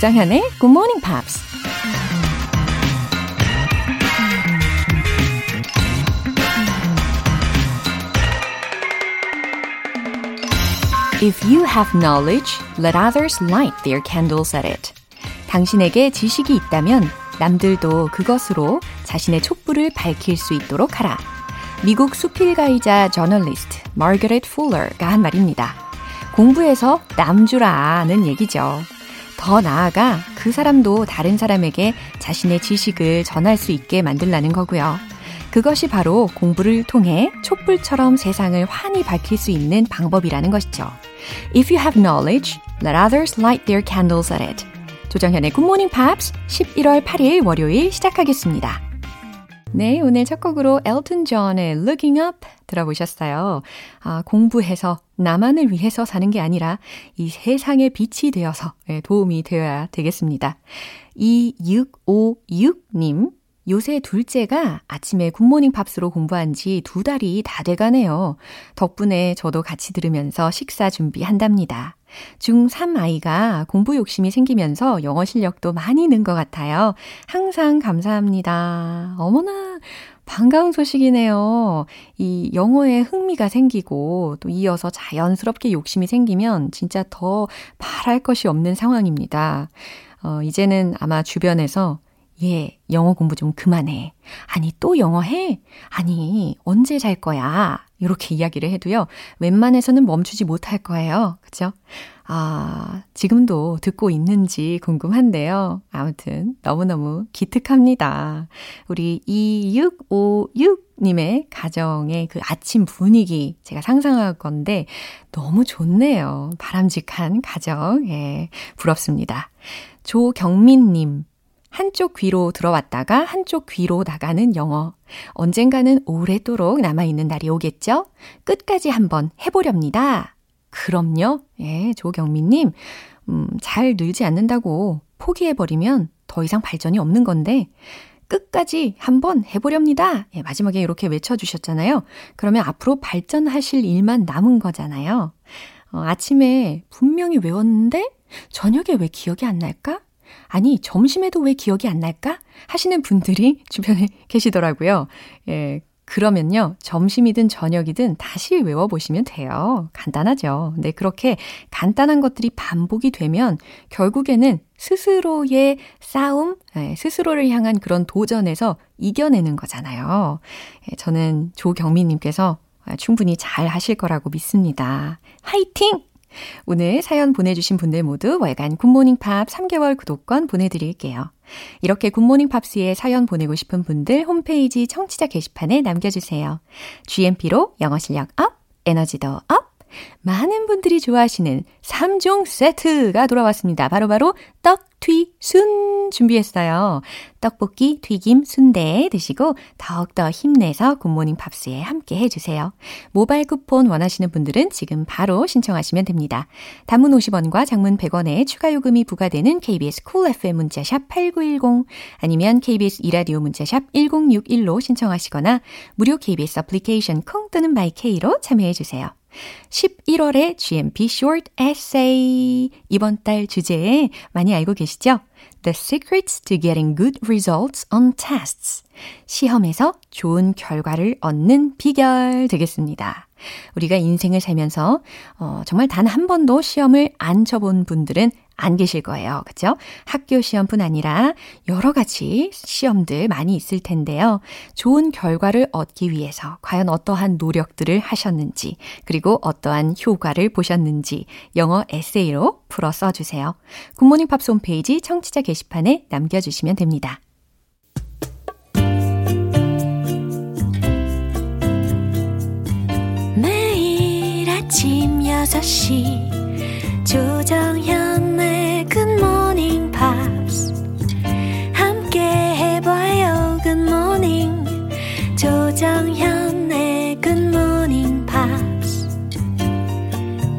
조장현의 Good Morning Pops. If you have knowledge, let others light their candles at it. 당신에게 지식이 있다면 남들도 그것으로 자신의 촛불을 밝힐 수 있도록 하라. 미국 수필가이자 저널리스트 마거렛 풀러가 한 말입니다. 공부해서 남주라는 얘기죠. 더 나아가 그 사람도 다른 사람에게 자신의 지식을 전할 수 있게 만들라는 거고요. 그것이 바로 공부를 통해 촛불처럼 세상을 환히 밝힐 수 있는 방법이라는 것이죠. If you have knowledge, let others light their candles at it. 조정현의 Morning Pops 11월 8일 월요일 시작하겠습니다. 네, 오늘 첫 곡으로 엘튼 존의 Looking Up 들어보셨어요. 아, 공부해서 나만을 위해서 사는 게 아니라 이 세상의 빛이 되어서 도움이 되어야 되겠습니다. 2656님, 요새 둘째가 아침에 굿모닝 팝스로 공부한 지 두 달이 다 돼가네요. 덕분에 저도 같이 들으면서 식사 준비한답니다. 중3 아이가 공부 욕심이 생기면서 영어 실력도 많이 는 것 같아요. 항상 감사합니다. 어머나, 반가운 소식이네요. 이 영어에 흥미가 생기고 또 이어서 자연스럽게 욕심이 생기면 진짜 더 바랄 것이 없는 상황입니다. 어, 이제는 아마 주변에서 예, 영어 공부 좀 그만해. 아니, 또 영어 해? 아니, 언제 잘 거야? 이렇게 이야기를 해도요, 웬만해서는 멈추지 못할 거예요. 그죠? 아, 지금도 듣고 있는지 궁금한데요. 아무튼, 너무너무 기특합니다. 우리 2656님의 가정의 그 아침 분위기 제가 상상할 건데, 너무 좋네요. 바람직한 가정. 예, 부럽습니다. 조경민님. 한쪽 귀로 들어왔다가 한쪽 귀로 나가는 영어. 언젠가는 오래도록 남아있는 날이 오겠죠? 끝까지 한번 해보렵니다. 그럼요. 예, 조경민님. 음, 잘 늘지 않는다고 포기해버리면 더 이상 발전이 없는 건데, 끝까지 한번 해보렵니다. 예, 마지막에 이렇게 외쳐주셨잖아요. 그러면 앞으로 발전하실 일만 남은 거잖아요. 어, 아침에 분명히 외웠는데, 저녁에 왜 기억이 안 날까? 아니, 점심에도 왜 기억이 안 날까? 하시는 분들이 주변에 계시더라고요. 예, 그러면요, 점심이든 저녁이든 다시 외워보시면 돼요. 간단하죠. 네, 그렇게 간단한 것들이 반복이 되면 결국에는 스스로의 싸움, 네, 스스로를 향한 그런 도전에서 이겨내는 거잖아요. 예, 저는 조경민님께서 충분히 잘 하실 거라고 믿습니다. 화이팅! 오늘 사연 보내주신 분들 모두 월간 Good Morning Pops 3개월 구독권 보내드릴게요. 이렇게 Good Morning Pops에 사연 보내고 싶은 분들 홈페이지 청취자 게시판에 남겨주세요. GMP로 영어 실력 up, 에너지도 up! 많은 분들이 좋아하시는 3종 세트가 돌아왔습니다. 바로바로 바로 떡, 튀, 순 준비했어요. 떡볶이, 튀김, 순대 드시고 더욱더 힘내서 Good Morning Pops에 함께 해주세요. 모바일 쿠폰 원하시는 분들은 지금 바로 신청하시면 됩니다. 단문 50원과 장문 100원에 추가 요금이 부과되는 KBS Cool FM 문자샵 8910 아니면 KBS 2라디오 문자샵 1061로 신청하시거나 무료 KBS 애플리케이션 콩 또는 마이케이로 참여해주세요. 11월의 GMP Short Essay. 이번 달 주제에 많이 알고 계시죠? The Secrets to Getting Good Results on Tests. 시험에서 좋은 결과를 얻는 비결 되겠습니다. 우리가 인생을 살면서 어, 정말 단 한 번도 시험을 안 쳐본 분들은 안 계실 거예요. 그죠? 학교 시험뿐 아니라 여러 가지 시험들 많이 있을 텐데요. 좋은 결과를 얻기 위해서 과연 어떠한 노력들을 하셨는지, 그리고 어떠한 효과를 보셨는지 영어 에세이로 풀어 써주세요. Good Morning Pops 홈페이지 청취자 게시판에 남겨주시면 됩니다. 매일 아침 6시 조정현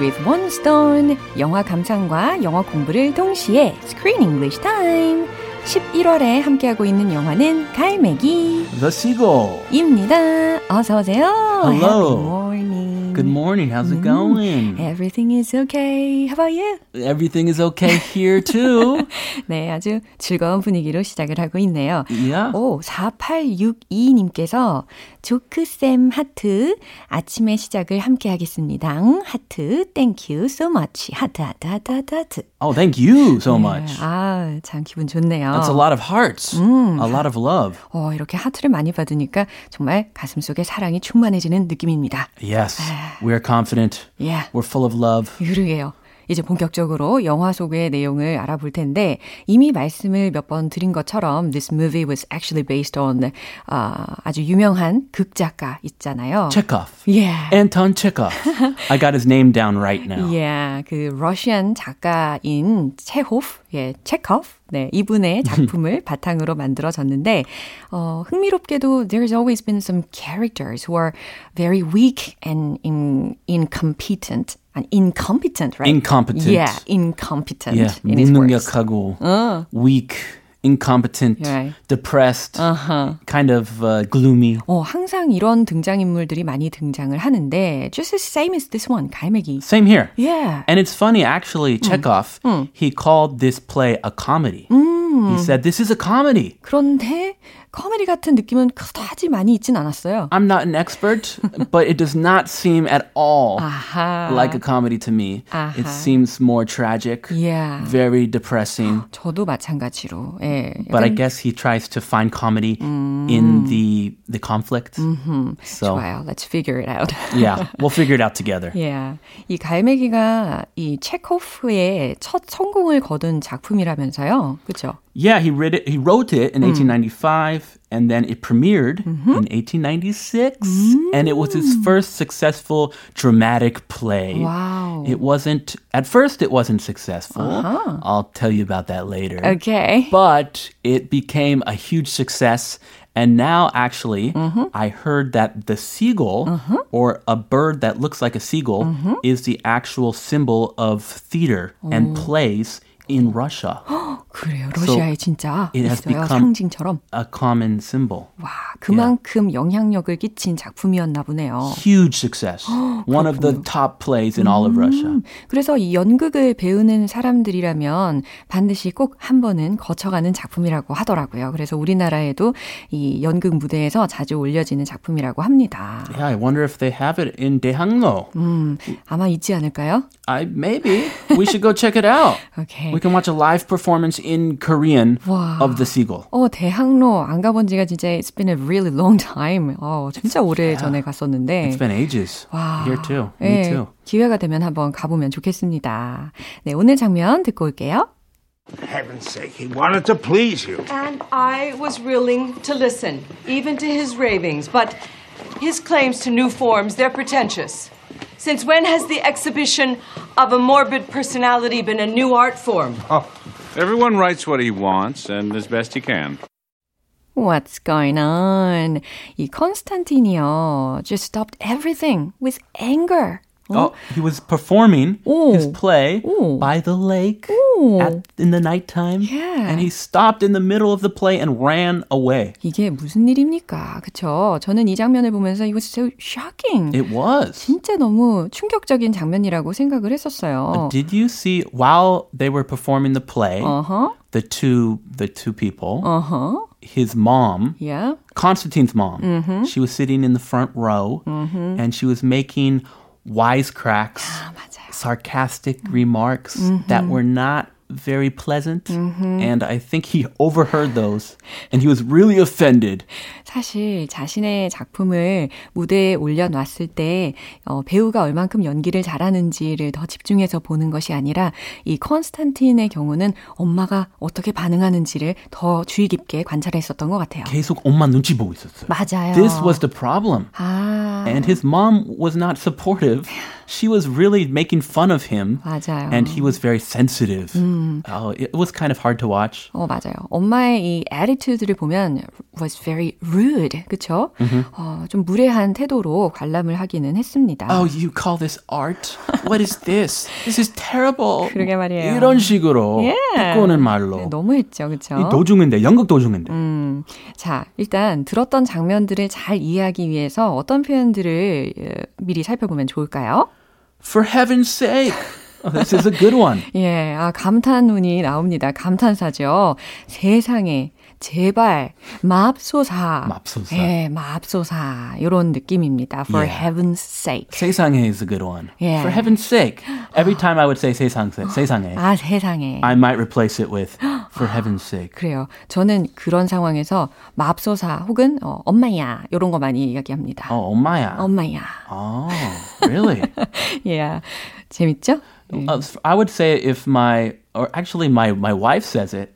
With one stone. 영화 감상과 영어 공부를 동시에 Screen English Time. 11월에 함께하고 있는 영화는 갈매기. The Seagull. 입니다. 어서 오세요. Hello. Good morning. How's it going? Everything is okay. How about you? Everything is okay here too. 네, 아주 즐거운 분위기로 시작을 하고 있네요. Yeah. 오, 4862님께서 조쌤 하트 아침의 시작을 함께 하겠습니다. 하트 thank you so much. 하트 하트 하트 하트 하트. Oh, thank you so much. 아, 참 기분 좋네요. That's a lot of hearts. A lot of love. 어, 이렇게 하트를 많이 받으니까 정말 가슴 속에 사랑이 충만해지는 느낌입니다. Yes. We're confident. Yeah. We're full of love. 그러게요. 이제 본격적으로 영화 속의 내용을 알아볼 텐데 이미 말씀을 몇 번 드린 것처럼 this movie was actually based on 어, 아주 유명한 극작가 있잖아요. Chekhov. Yeah. Anton Chekhov. I got his name down right now. Yeah, 그 러시안 작가인 체호프, 예, 체코프, 네, 이분의 작품을 바탕으로 만들어졌는데 어, 흥미롭게도 there's always been some characters who are very weak and in, incompetent. 아니, incompetent, right? Incompetent. Yeah, incompetent Yeah. in his works. 무능력하고 weak, incompetent, Right. depressed, Uh-huh. kind of uh, gloomy. 어, 항상 이런 등장인물들이 많이 등장을 하는데 just the same as this one, 갈매기. Same here. Yeah. And it's funny, actually, Chekhov, he called this play a comedy. He said, This is a comedy. 그런데 코미디 같은 느낌은 그다지 많이 있진 않았어요. I'm not an expert, but it does not seem at all 아하. like a comedy to me. It 아하. seems more tragic, Yeah. very depressing. 저도 마찬가지로. 예. But I 약간 guess he tries to find comedy in the the conflict. So 좋아요. Let's figure it out. yeah, we'll figure it out together. yeah. 이 갈매기가 이 체코프의 첫 성공을 거둔 작품이라면서요. 그렇죠? Yeah, he read it. He wrote it in 1895, and then it premiered mm-hmm. in 1896, mm. and it was his first successful dramatic play. Wow. It wasn't at first. It wasn't successful. Uh-huh. I'll tell you about that later. Okay. But it became a huge success. And now, actually, mm-hmm. I heard that the seagull, mm-hmm. or a bird that looks like a seagull, is the actual symbol of theater and plays in Russia. 그래요. 러시아에 진짜 it has 있어요. become- 상징처럼. a common symbol. 와, 그만큼 영향력을 끼친 작품이었나 보네요. Huge success. One of the top plays in all of Russia. 그래서 이 연극을 배우는 사람들이라면 반드시 꼭 한 번은 거쳐가는 작품이라고 하더라고요. 그래서 우리나라에도 이 연극 무대에서 자주 올려지는 작품이라고 합니다. Yeah, I wonder if they have it in Daehangno. 아마 있지 않을까요? I maybe we should go check it out. 오케이. We can watch a live performance in Korean Wow. of the seagull. 어, 대학로 안 가본 지가 진짜 it's been a really long time. 어, 진짜 오래 전에 갔었는데. It's been ages. 와. Here too. Me 예, too. 기회가 되면 한번 가보면 좋겠습니다. 네, 오늘 장면 듣고 올게요. heaven's sake, he wanted to please you. And I was willing to listen, even to his ravings, but his claims to new forms, they're pretentious. Since when has the exhibition of a morbid personality been a new art form? Everyone writes what he wants and as best he can. What's going on? 이 컨스탄틴이요. just stopped everything with anger. Oh, he was performing Oh. his play Oh. by the lake at, in the nighttime. Yeah. And he stopped in the middle of the play and ran away. 이게 무슨 일입니까? 그쵸? 저는 이 장면을 보면서 it was so shocking. It was. 진짜 너무 충격적인 장면이라고 생각을 했었어요. Did you see while they were performing the play, 어허, the two the two people, 어허, his mom, yeah. Constantine's mom, she was sitting in the front row and she was making wisecracks, ah, sarcastic mm-hmm. remarks that were not very pleasant. And I think he overheard those and he was really offended. 사실 자신의 작품을 무대에 올려놨을 때 어, 배우가 얼만큼 연기를 잘하는지를 더 집중해서 보는 것이 아니라 이 컨스탄틴의 경우는 엄마가 어떻게 반응하는지를 더 주의 깊게 관찰했었던 것 같아요. 계속 엄마 눈치 보고 있었어요. 맞아요. This was the problem. 아, And his mom was not supportive. She was really making fun of him. 맞아요. And he was very sensitive Oh, it was kind of hard to watch. 어, 맞아요. 엄마의 이 attitude를 보면 was very rude. 그쵸? 어, 좀 무례한 태도로 관람을 하기는 했습니다. Oh, you call this art? What is this? This is terrible. 그러게 말이에요. 이런 식으로 예. 바꾸는 말로. 네, 너무했죠. 그쵸? 이 도중인데, 연극 도중인데. 음, 자, 일단 들었던 장면들을 잘 이해하기 위해서 어떤 표현들을 어, 미리 살펴보면 좋을까요? For heaven's sake. Oh, this is a good one. 예, 아, 감탄문이 나옵니다. 감탄사죠. 세상에, 제발, 맙소사. 맙소사. 예, 맙소사. 이런 느낌입니다. For Yeah. heaven's sake. 세상에 is a good one. Yeah. For heaven's sake. Every time I would say 세상, 세상에, 아, 세상에. I might replace it with for heaven's sake. 그래요. 저는 그런 상황에서 맙소사 혹은 어, 엄마야 이런 거 많이 이야기합니다. 어, 엄마야. 엄마야. Oh, really? 예. 재밌죠? Uh, I would say if my, or actually my, my wife says it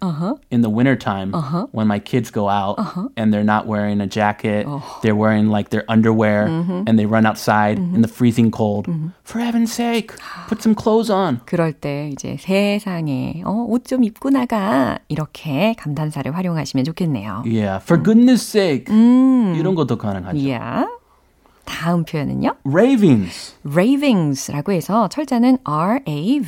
in the wintertime when my kids go out and they're not wearing a jacket, they're wearing like their underwear and they run outside in the freezing cold. For heaven's sake, put some clothes on. 그럴 때 이제 세상에 어, 옷 좀 입고 나가 이렇게 감탄사를 활용하시면 좋겠네요. Yeah, for goodness sake. 이런 것도 가능하죠. 예. 다음 표현은요? Ravings. ravings라고 해서 철자는 R-A-V-I-N-G-S까지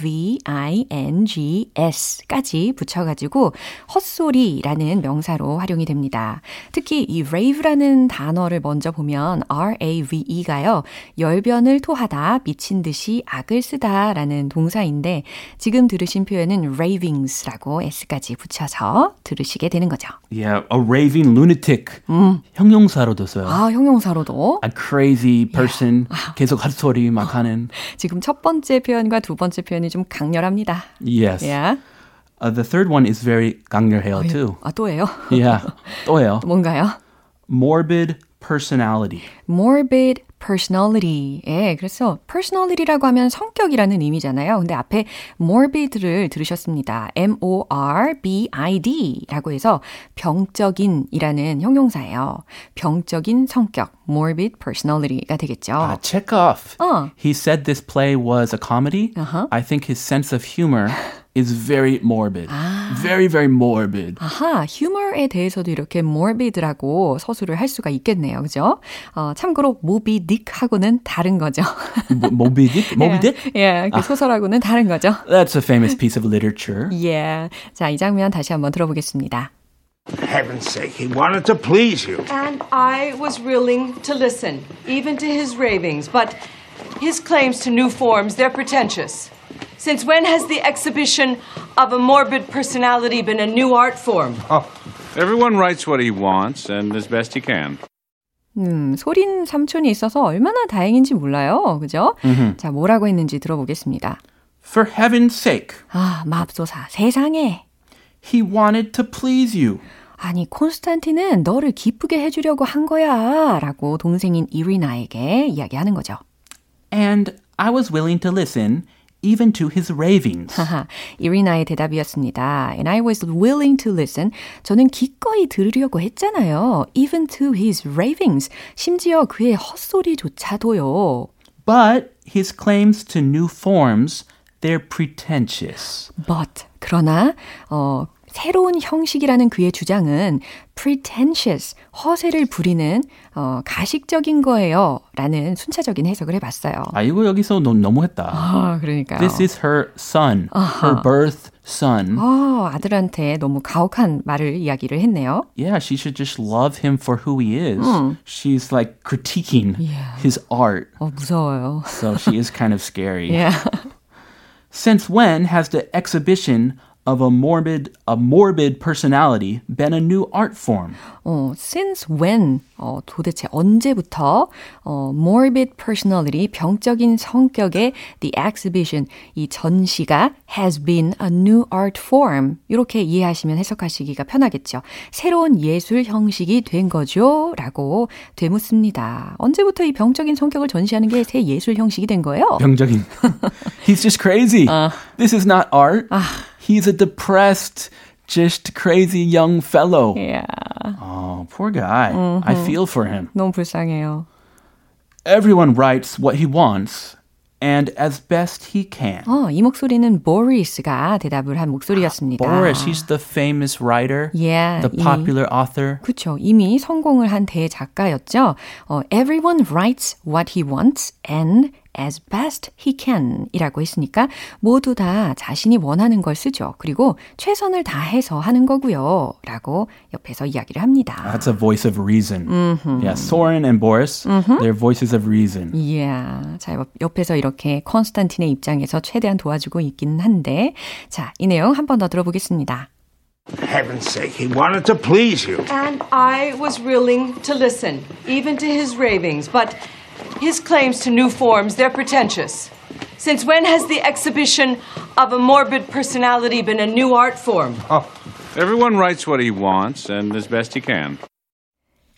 붙여 가지고 헛소리라는 명사로 활용이 됩니다. 특히 이 rave라는 단어를 먼저 보면 R-A-V-E가요. 열변을 토하다, 미친 듯이 악을 쓰다라는 동사인데 지금 들으신 표현은 ravings라고 S까지 붙여서 들으시게 되는 거죠. Yeah, a raving lunatic. 형용사로도 써요. 아, 형용사로도 A crazy person. 계속 헛소리 막 하는. 지금 첫 번째 표현과 두 번째 표현이 좀 강렬합니다. Yes. Yeah. Uh, the third one is very 강렬해요 too. 아, 또예요? Yeah. 또예요. 뭔가요? Morbid personality. morbid personality. 예, 그래서 personality라고 하면 성격이라는 의미잖아요. 근데 앞에 morbid를 들으셨습니다. M-O-R-B-I-D 라고 해서 병적인이라는 형용사예요. 병적인 성격, morbid personality가 되겠죠. Uh, Chekhov. 어. He said this play was a comedy. Uh-huh. I think his sense of humor is very morbid. Very, very morbid. 아하, 휴머에 대해서도 이렇게 morbid라고 서술을 할 수가 있겠네요. 그죠? 어, 참고로 모비 딕하고는 다른 거죠. Mo- Moby Dick? Moby Dick? 예, 그 소설하고는 다른 거죠. That's a famous piece of literature. 예. 자, 이 장면 다시 한번 들어보겠습니다. For heaven's sake, he wanted to please you. And I was willing to listen, even to his ravings, but his claims to new forms, they're pretentious. Since when has the exhibition of a morbid personality been a new art form? Everyone writes what he wants and as best he can. 음, 소린 삼촌이 있어서 얼마나 다행인지 몰라요. 그죠? 자, 뭐라고 했는지 들어보겠습니다. For heaven's sake, 아, 맙소사. 세상에. he wanted to please you. 아니, 콘스탄티는 너를 기쁘게 해주려고 한 거야. 라고 동생인 이리나에게 이야기하는 거죠. And I was willing to listen even to his ravings. 하하, 이리나의 대답이었습니다. And I was willing to listen. 저는 기꺼이 들으려고 했잖아요. Even to his ravings. 심지어 그의 헛소리조차도요. But his claims to new forms, they're pretentious. But 그러나 어 새로운 형식이라는 그의 주장은 pretentious, 허세를 부리는 어, 가식적인 거예요. 라는 순차적인 해석을 해봤어요. 아, 이거 여기서 너, 너무했다. 아, 그러니까요. This is her son, her birth son. 어, 아들한테 너무 가혹한 말을 이야기를 했네요. Yeah, she should just love him for who he is. She's like critiquing his art. 어, 무서워요. So she is kind of scary. Yeah. Since when has the exhibition of a morbid a morbid personality been a new art form? 어, since when, 어, 도대체 언제부터, 어, morbid personality, 병적인 성격의 the exhibition, 이 전시가 has been a new art form. 이렇게 이해하시면 해석하시기가 편하겠죠. 새로운 예술 형식이 된 거죠? 라고 되묻습니다. 언제부터 이 병적인 성격을 전시하는 게 새 예술 형식이 된 거예요? 병적인. He's just crazy. This is not art. He's a depressed, just crazy young fellow. Yeah. Oh, poor guy. I feel for him. 너무 불쌍해요. Everyone writes what he wants, and as best he can. 어, 이 목소리는 보리스가 대답을 한 목소리였습니다. Boris, he's the famous writer, Yeah, the 이미- popular author. 그쵸. 이미 성공을 한 대작가였죠. 어, everyone writes what he wants and as best he can 이라고 했으니까 모두 다 자신이 원하는 걸 쓰죠. 그리고 최선을 다해서 하는 거고요. 라고 옆에서 이야기를 합니다. That's a voice of reason. Yeah, Soren and Boris, they're voices of reason. Yeah. 자, 옆- 옆에서 이렇게 컨스탄틴의 입장에서 최대한 도와주고 있기는 한데 자, 이 내용 한 번 더 들어보겠습니다. For heaven's sake, he wanted to please you. And I was willing to listen, even to his ravings, but his claims to new forms, they're pretentious. Since when has the exhibition of a morbid personality been a new art form? Oh, everyone writes what he wants and as best he can.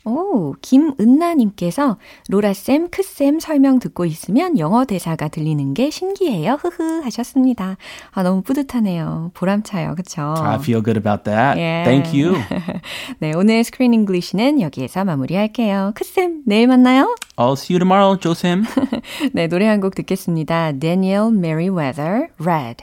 오, 김은나님께서 로라쌤, 크쌤 설명 듣고 있으면 영어 대사가 들리는 게 신기해요. 흐흐 하셨습니다. 아, 너무 뿌듯하네요. 보람차요. 그쵸? I feel good about that. Yeah. Thank you. 네, 오늘 스크린 잉글리시는 여기에서 마무리할게요. 크쌤, 내일 만나요. I'll see you tomorrow, 조쌤. 네, 노래 한 곡 듣겠습니다. Daniel Merriweather, Red.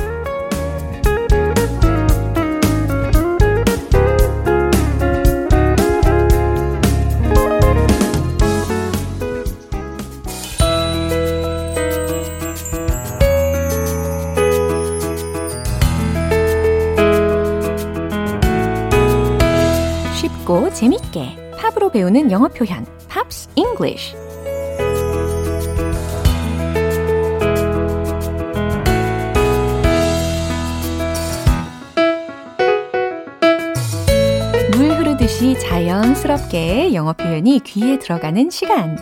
쉽고 재밌게 팝으로 배우는 영어 표현 Pops English 물 흐르듯이 자연스럽게 영어 표현이 귀에 들어가는 시간.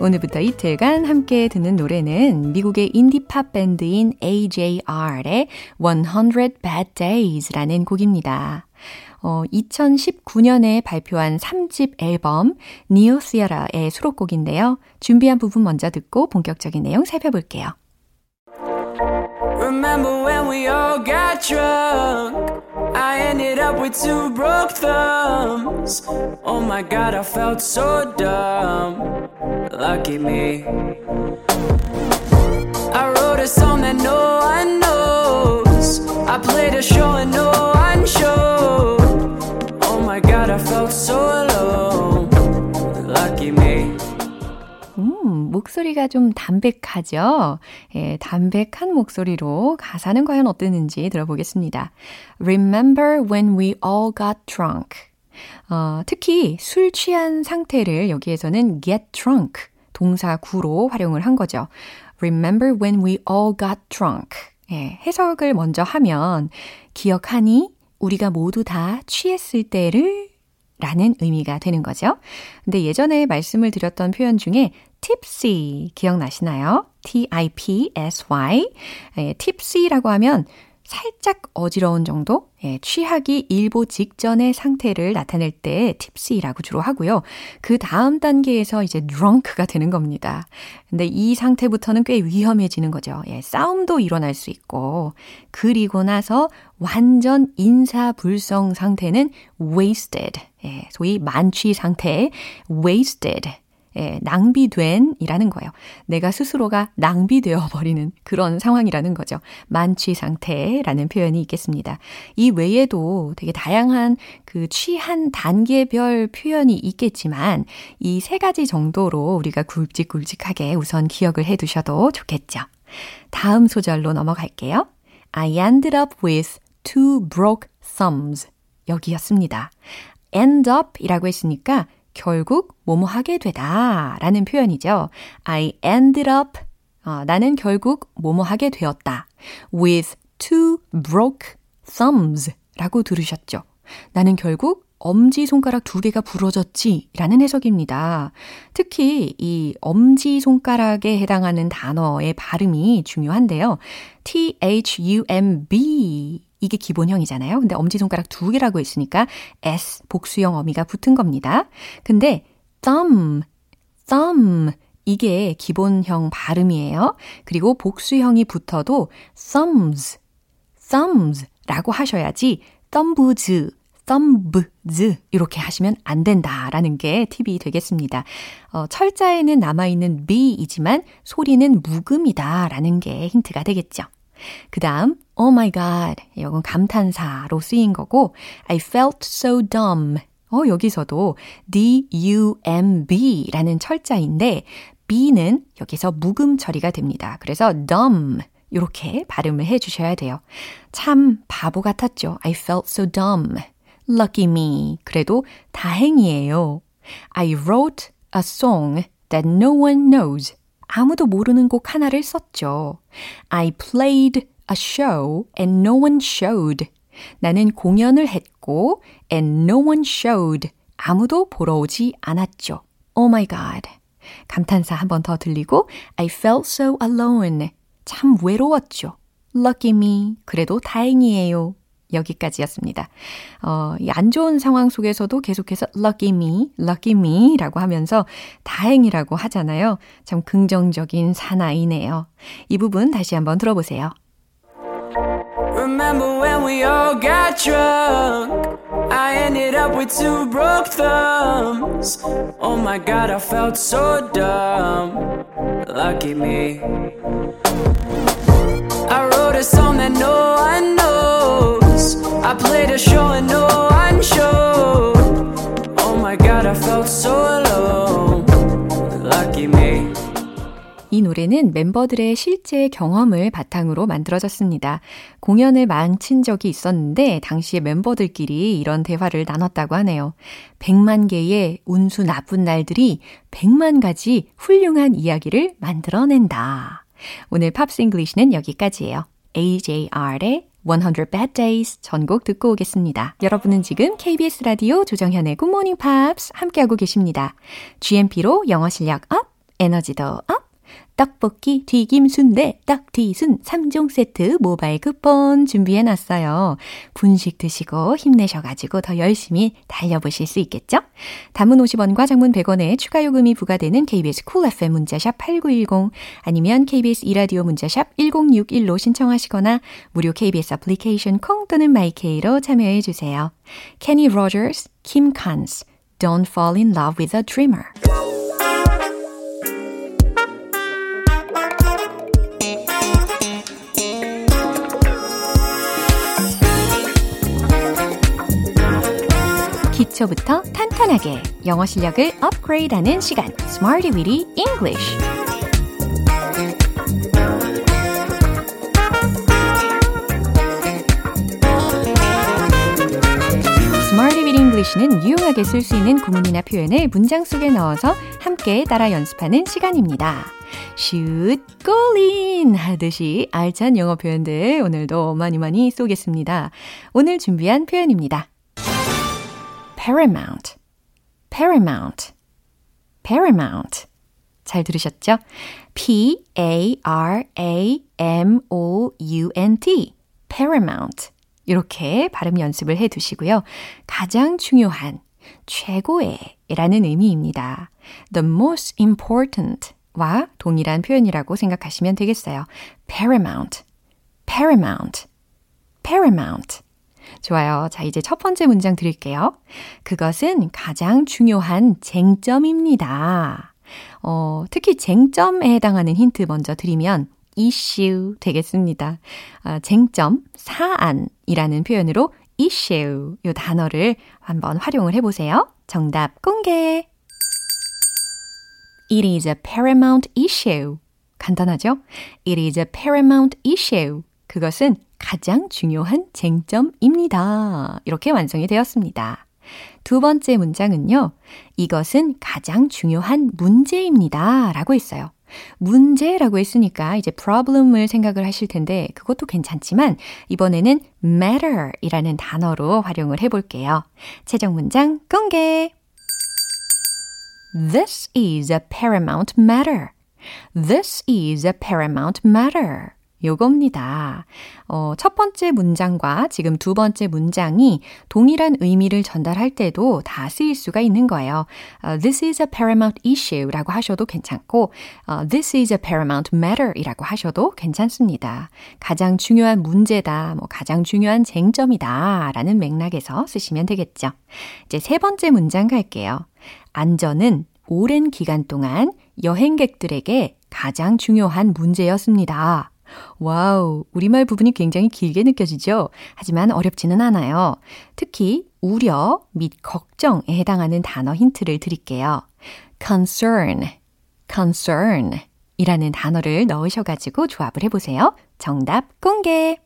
오늘부터 이틀간 함께 듣는 노래는 미국의 인디팝 밴드인 AJR의 100 Bad Days라는 곡입니다. 어, 2019년에 발표한 3집 앨범 Theater의 수록곡인데요. 준비한 부분 먼저 듣고 본격적인 내용 살펴볼게요. Remember when we all got drunk? I ended up with two broke thumbs. Oh my god, I felt so dumb. Lucky me. I wrote a song that no one knows. I played a show and no one showed. 음, 목소리가 좀 담백하죠? 예, 담백한 목소리로 가사는 과연 어땠는지 들어보겠습니다. Remember when we all got drunk. 어, 특히 술 취한 상태를 여기에서는 get drunk 동사 구로 활용을 한 거죠. Remember when we all got drunk. 예, 해석을 먼저 하면 기억하니 우리가 모두 다 취했을 때를 라는 의미가 되는 거죠. 근데 예전에 말씀을 드렸던 표현 중에 tipsy 기억나시나요? T-I-P-S-Y. 예, tipsy라고 하면 살짝 어지러운 정도? 예, 취하기 일보 직전의 상태를 나타낼 때 tipsy라고 주로 하고요. 그 다음 단계에서 이제 drunk가 되는 겁니다. 근데 이 상태부터는 꽤 위험해지는 거죠. 예, 싸움도 일어날 수 있고. 그리고 나서 완전 인사불성 상태는 wasted. 예, 소위 만취 상태, wasted. 예, 낭비된 이라는 거예요. 내가 스스로가 낭비되어 버리는 그런 상황이라는 거죠. 만취 상태라는 표현이 있겠습니다. 이 외에도 되게 다양한 그 취한 단계별 표현이 있겠지만 이 세 가지 정도로 우리가 굵직굵직하게 우선 기억을 해 두셔도 좋겠죠. 다음 소절로 넘어갈게요. I ended up with two broke thumbs. 여기였습니다. End up 이라고 했으니까 결국 뭐뭐 하게 되다 라는 표현이죠. I ended up. 어, 나는 결국 뭐뭐 하게 되었다. with two broke thumbs 라고 들으셨죠. 나는 결국 엄지손가락 두 개가 부러졌지 라는 해석입니다. 특히 이 엄지손가락에 해당하는 단어의 발음이 중요한데요. T-H-U-M-B 이게 기본형이잖아요. 근데 엄지손가락 두 개라고 했으니까 S 복수형 어미가 붙은 겁니다. 근데 thumb, thumb 이게 기본형 발음이에요. 그리고 복수형이 붙어도 thumbs, thumbs 라고 하셔야지 thumbs, thumbs 이렇게 하시면 안 된다라는 게 팁이 되겠습니다. 어, 철자에는 남아있는 B이지만 소리는 묵음이다라는 게 힌트가 되겠죠. 그 다음, oh my god. 이건 감탄사로 쓰인 거고, I felt so dumb. 어, 여기서도 D-U-M-B 라는 철자인데, B는 여기서 묵음 처리가 됩니다. 그래서 dumb. 이렇게 발음을 해 주셔야 돼요. 참 바보 같았죠. I felt so dumb. Lucky me. 그래도 다행이에요. I wrote a song that no one knows. 아무도 모르는 곡 하나를 썼죠. I played a show and no one showed. 나는 공연을 했고 and no one showed. 아무도 보러 오지 않았죠. Oh my god. 감탄사 한 번 더 들리고 I felt so alone. 참 외로웠죠. Lucky me. 그래도 다행이에요. 여기까지였습니다. 어, 안 좋은 상황 속에서도 계속해서 lucky me, lucky me 라고 하면서 다행이라고 하잖아요. 참 긍정적인 사나이네요. 이 부분 다시 한번 들어보세요. Remember when we all got drunk? I ended up with two broke thumbs. Oh my god, I felt so dumb. Lucky me. I wrote a song that no one knows. I played a show and no one showed. Oh my god, I felt so alone. Lucky me. 이 노래는 멤버들의 실제 경험을 바탕으로 만들어졌습니다. 공연을 망친 적이 있었는데 당시에 멤버들끼리 이런 대화를 나눴다고 하네요. 100만 개의 운수 나쁜 날들이 100만 가지 훌륭한 이야기를 만들어낸다. 오늘 Pops English는 여기까지예요. AJR의 100 Bad Days 전곡 듣고 오겠습니다. 여러분은 지금 KBS 라디오 조정현의 Good Morning Pops 함께하고 계십니다. GMP로 영어 실력 up, 에너지도 up, 떡볶이, 튀김, 순대, 떡튀순 3종 세트 모바일 쿠폰 준비해놨어요. 분식 드시고 힘내셔가지고 더 열심히 달려보실 수 있겠죠? 단문 50원과 장문 100원에 추가 요금이 부과되는 KBS Cool FM 문자샵 8910 아니면 KBS 2라디오 문자샵 1061로 신청하시거나 무료 KBS 애플리케이션 콩 또는 my K로 참여해주세요. Kenny Rogers, Kim Carnes, Don't Fall in Love with a Dreamer 기초부터 탄탄하게 영어 실력을 업그레이드하는 시간 Smarty Weedy English Smarty Weedy English는 유용하게 쓸 수 있는 구문이나 표현을 문장 속에 넣어서 함께 따라 연습하는 시간입니다. 슛, 골인 하듯이 알찬 영어 표현들 오늘도 많이 많이 쏘겠습니다. 오늘 준비한 표현입니다. Paramount, paramount, paramount. 잘 들으셨죠? P-A-R-A-M-O-U-N-T, paramount. 이렇게 발음 연습을 해 두시고요. 가장 중요한, 최고의 라는 의미입니다. The most important 와 동일한 표현이라고 생각하시면 되겠어요. paramount, paramount, paramount. 좋아요. 자, 이제 첫 번째 문장 드릴게요. 그것은 가장 중요한 쟁점입니다. 어, 특히 쟁점에 해당하는 힌트 먼저 드리면 issue 되겠습니다. 아, 쟁점, 사안이라는 표현으로 issue 이 단어를 한번 활용을 해보세요. 정답 공개! It is a paramount issue. 간단하죠? It is a paramount issue. 그것은 가장 중요한 쟁점입니다. 이렇게 완성이 되었습니다. 두 번째 문장은요. 이것은 가장 중요한 문제입니다. 라고 있어요. 문제라고 했으니까 이제 problem을 생각을 하실 텐데 그것도 괜찮지만 이번에는 matter 이라는 단어로 활용을 해볼게요. 최종 문장 공개! This is a paramount matter. This is a paramount matter. 요겁니다. 어, 첫 번째 문장과 지금 두 번째 문장이 동일한 의미를 전달할 때도 다 쓰일 수가 있는 거예요. Uh, this is a paramount issue 라고 하셔도 괜찮고, uh, this is a paramount matter 이라고 하셔도 괜찮습니다. 가장 중요한 문제다, 뭐 가장 중요한 쟁점이다 라는 맥락에서 쓰시면 되겠죠. 이제 세 번째 문장 갈게요. 안전은 오랜 기간 동안 여행객들에게 가장 중요한 문제였습니다. 와우, 우리말 부분이 굉장히 길게 느껴지죠? 하지만 어렵지는 않아요. 특히 우려 및 걱정에 해당하는 단어 힌트를 드릴게요. concern, concern 이라는 단어를 넣으셔가지고 조합을 해보세요. 정답 공개!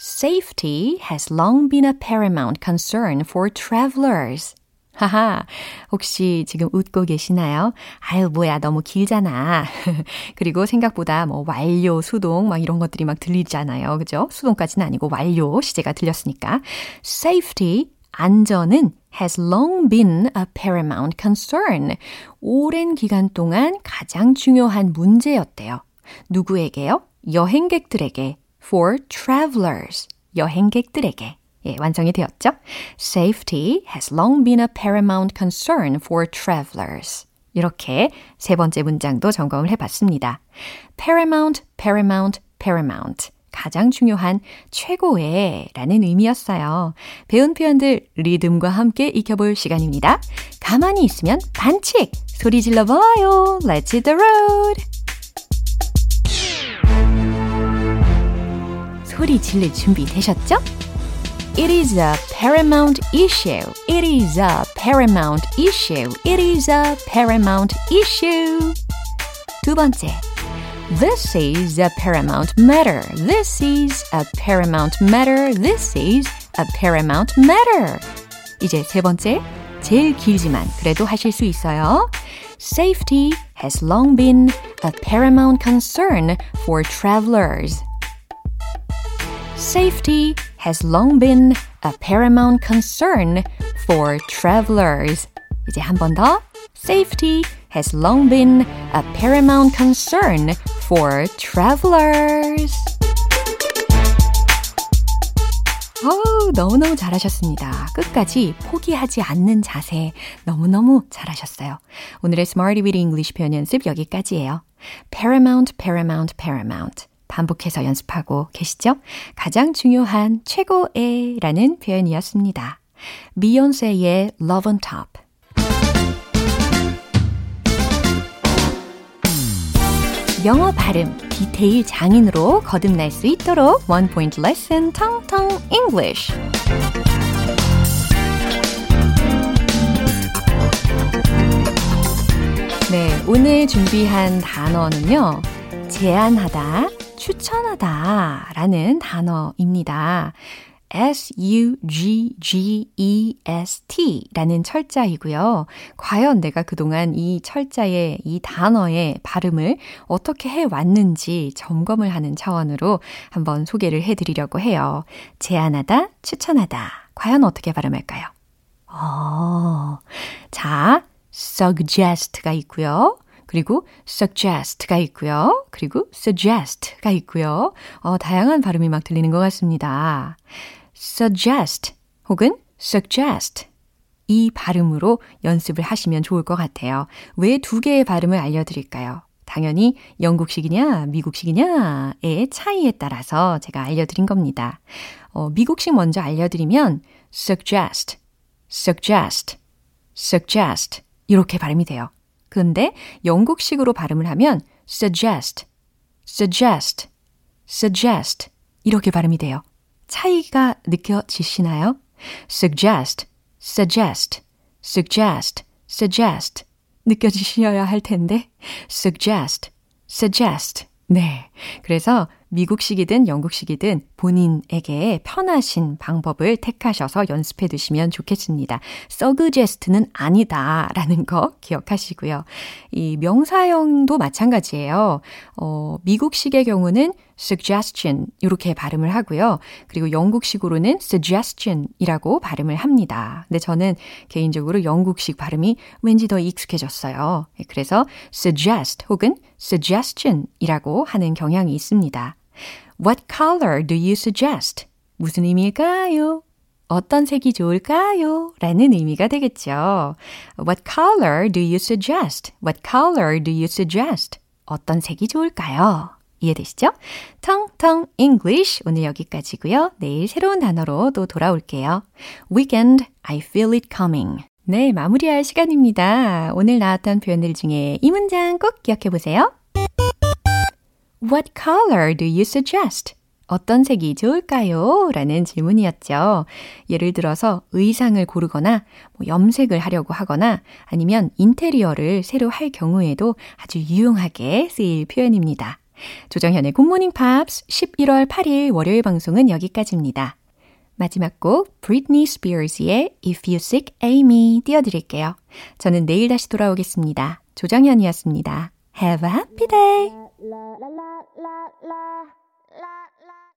Safety has long been a paramount concern for travelers. 하하, 혹시 지금 웃고 계시나요? 아유, 뭐야, 너무 길잖아. 그리고 생각보다 뭐 완료, 수동, 막 이런 것들이 막 들리잖아요. 그죠? 수동까지는 아니고 완료 시제가 들렸으니까. Safety, 안전은 has long been a paramount concern. 오랜 기간 동안 가장 중요한 문제였대요. 누구에게요? 여행객들에게. for travelers. 여행객들에게. 예, 완성이 되었죠? Safety has long been a paramount concern for travelers. 이렇게 세 번째 문장도 점검을 해봤습니다. paramount, paramount, paramount. 가장 중요한 최고의 라는 의미였어요. 배운 표현들 리듬과 함께 익혀볼 시간입니다. 가만히 있으면 반칙! 소리 질러봐요. Let's hit the road! 소리 질릴 준비 되셨죠? It is a paramount issue. It is a paramount issue. It is a paramount issue. 두 번째. This is a paramount matter. This is a paramount matter. This is a paramount matter. 이제 세 번째. 제일 길지만 그래도 하실 수 있어요. Safety has long been a paramount concern for travelers. Safety has long been a paramount concern for travelers. 이제 한 번 더. Safety has long been a paramount concern for travelers. 어우, 너무너무 잘하셨습니다. 끝까지 포기하지 않는 자세 너무너무 잘하셨어요. 오늘의 Smarty with English 표현 연습 여기까지예요. paramount, paramount, paramount. 반복해서 연습하고 계시죠? 가장 중요한 최고의 라는 표현이었습니다. 비욘세의 Love on Top. 영어 발음 디테일 장인으로 거듭날 수 있도록 원 포인트 레슨 텅텅 English. 네, 오늘 준비한 단어는요. 제안하다, 추천하다 라는 단어입니다. S-U-G-G-E-S-T 라는 철자이고요. 과연 내가 그동안 이 철자의 이 단어의 발음을 어떻게 해왔는지 점검을 하는 차원으로 한번 소개를 해드리려고 해요. 제안하다, 추천하다. 과연 어떻게 발음할까요? 어, 자, suggest가 있고요. 그리고 suggest가 있고요. 그리고 suggest가 있고요. 어, 다양한 발음이 막 들리는 것 같습니다. suggest 혹은 suggest 이 발음으로 연습을 하시면 좋을 것 같아요. 왜 두 개의 발음을 알려드릴까요? 당연히 영국식이냐, 미국식이냐의 차이에 따라서 제가 알려드린 겁니다. 어, 미국식 먼저 알려드리면 suggest, suggest, suggest 이렇게 발음이 돼요. 그런데 영국식으로 발음을 하면 suggest, suggest, suggest 이렇게 발음이 돼요. 차이가 느껴지시나요? suggest, suggest, suggest, suggest 느껴지셔야 할 텐데 suggest, suggest 네. 그래서 미국식이든 영국식이든 본인에게 편하신 방법을 택하셔서 연습해 두시면 좋겠습니다. suggest는 아니다 라는 거 기억하시고요. 이 명사형도 마찬가지예요. 어, 미국식의 경우는 suggestion 이렇게 발음을 하고요. 그리고 영국식으로는 suggestion이라고 발음을 합니다. 근데 저는 개인적으로 영국식 발음이 왠지 더 익숙해졌어요. 그래서 suggest 혹은 suggestion이라고 하는 경향이 있습니다. What color do you suggest? 무슨 의미일까요? 어떤 색이 좋을까요? 라는 의미가 되겠죠. What color do you suggest? What color do you suggest? 어떤 색이 좋을까요? 이해되시죠? 텅텅 English 오늘 여기까지고요. 내일 새로운 단어로 또 돌아올게요. Weekend, I feel it coming. 네, 마무리할 시간입니다. 오늘 나왔던 표현들 중에 이 문장 꼭 기억해 보세요. What color do you suggest? 어떤 색이 좋을까요? 라는 질문이었죠. 예를 들어서 의상을 고르거나 뭐 염색을 하려고 하거나 아니면 인테리어를 새로 할 경우에도 아주 유용하게 쓰일 표현입니다. 조정현의 Good Morning Pops 11월 8일 월요일 방송은 여기까지입니다. 마지막 곡 브리트니 스피어스의 If You Seek Amy 띄워드릴게요. 저는 내일 다시 돌아오겠습니다. 조정현이었습니다. Have a happy day! la la.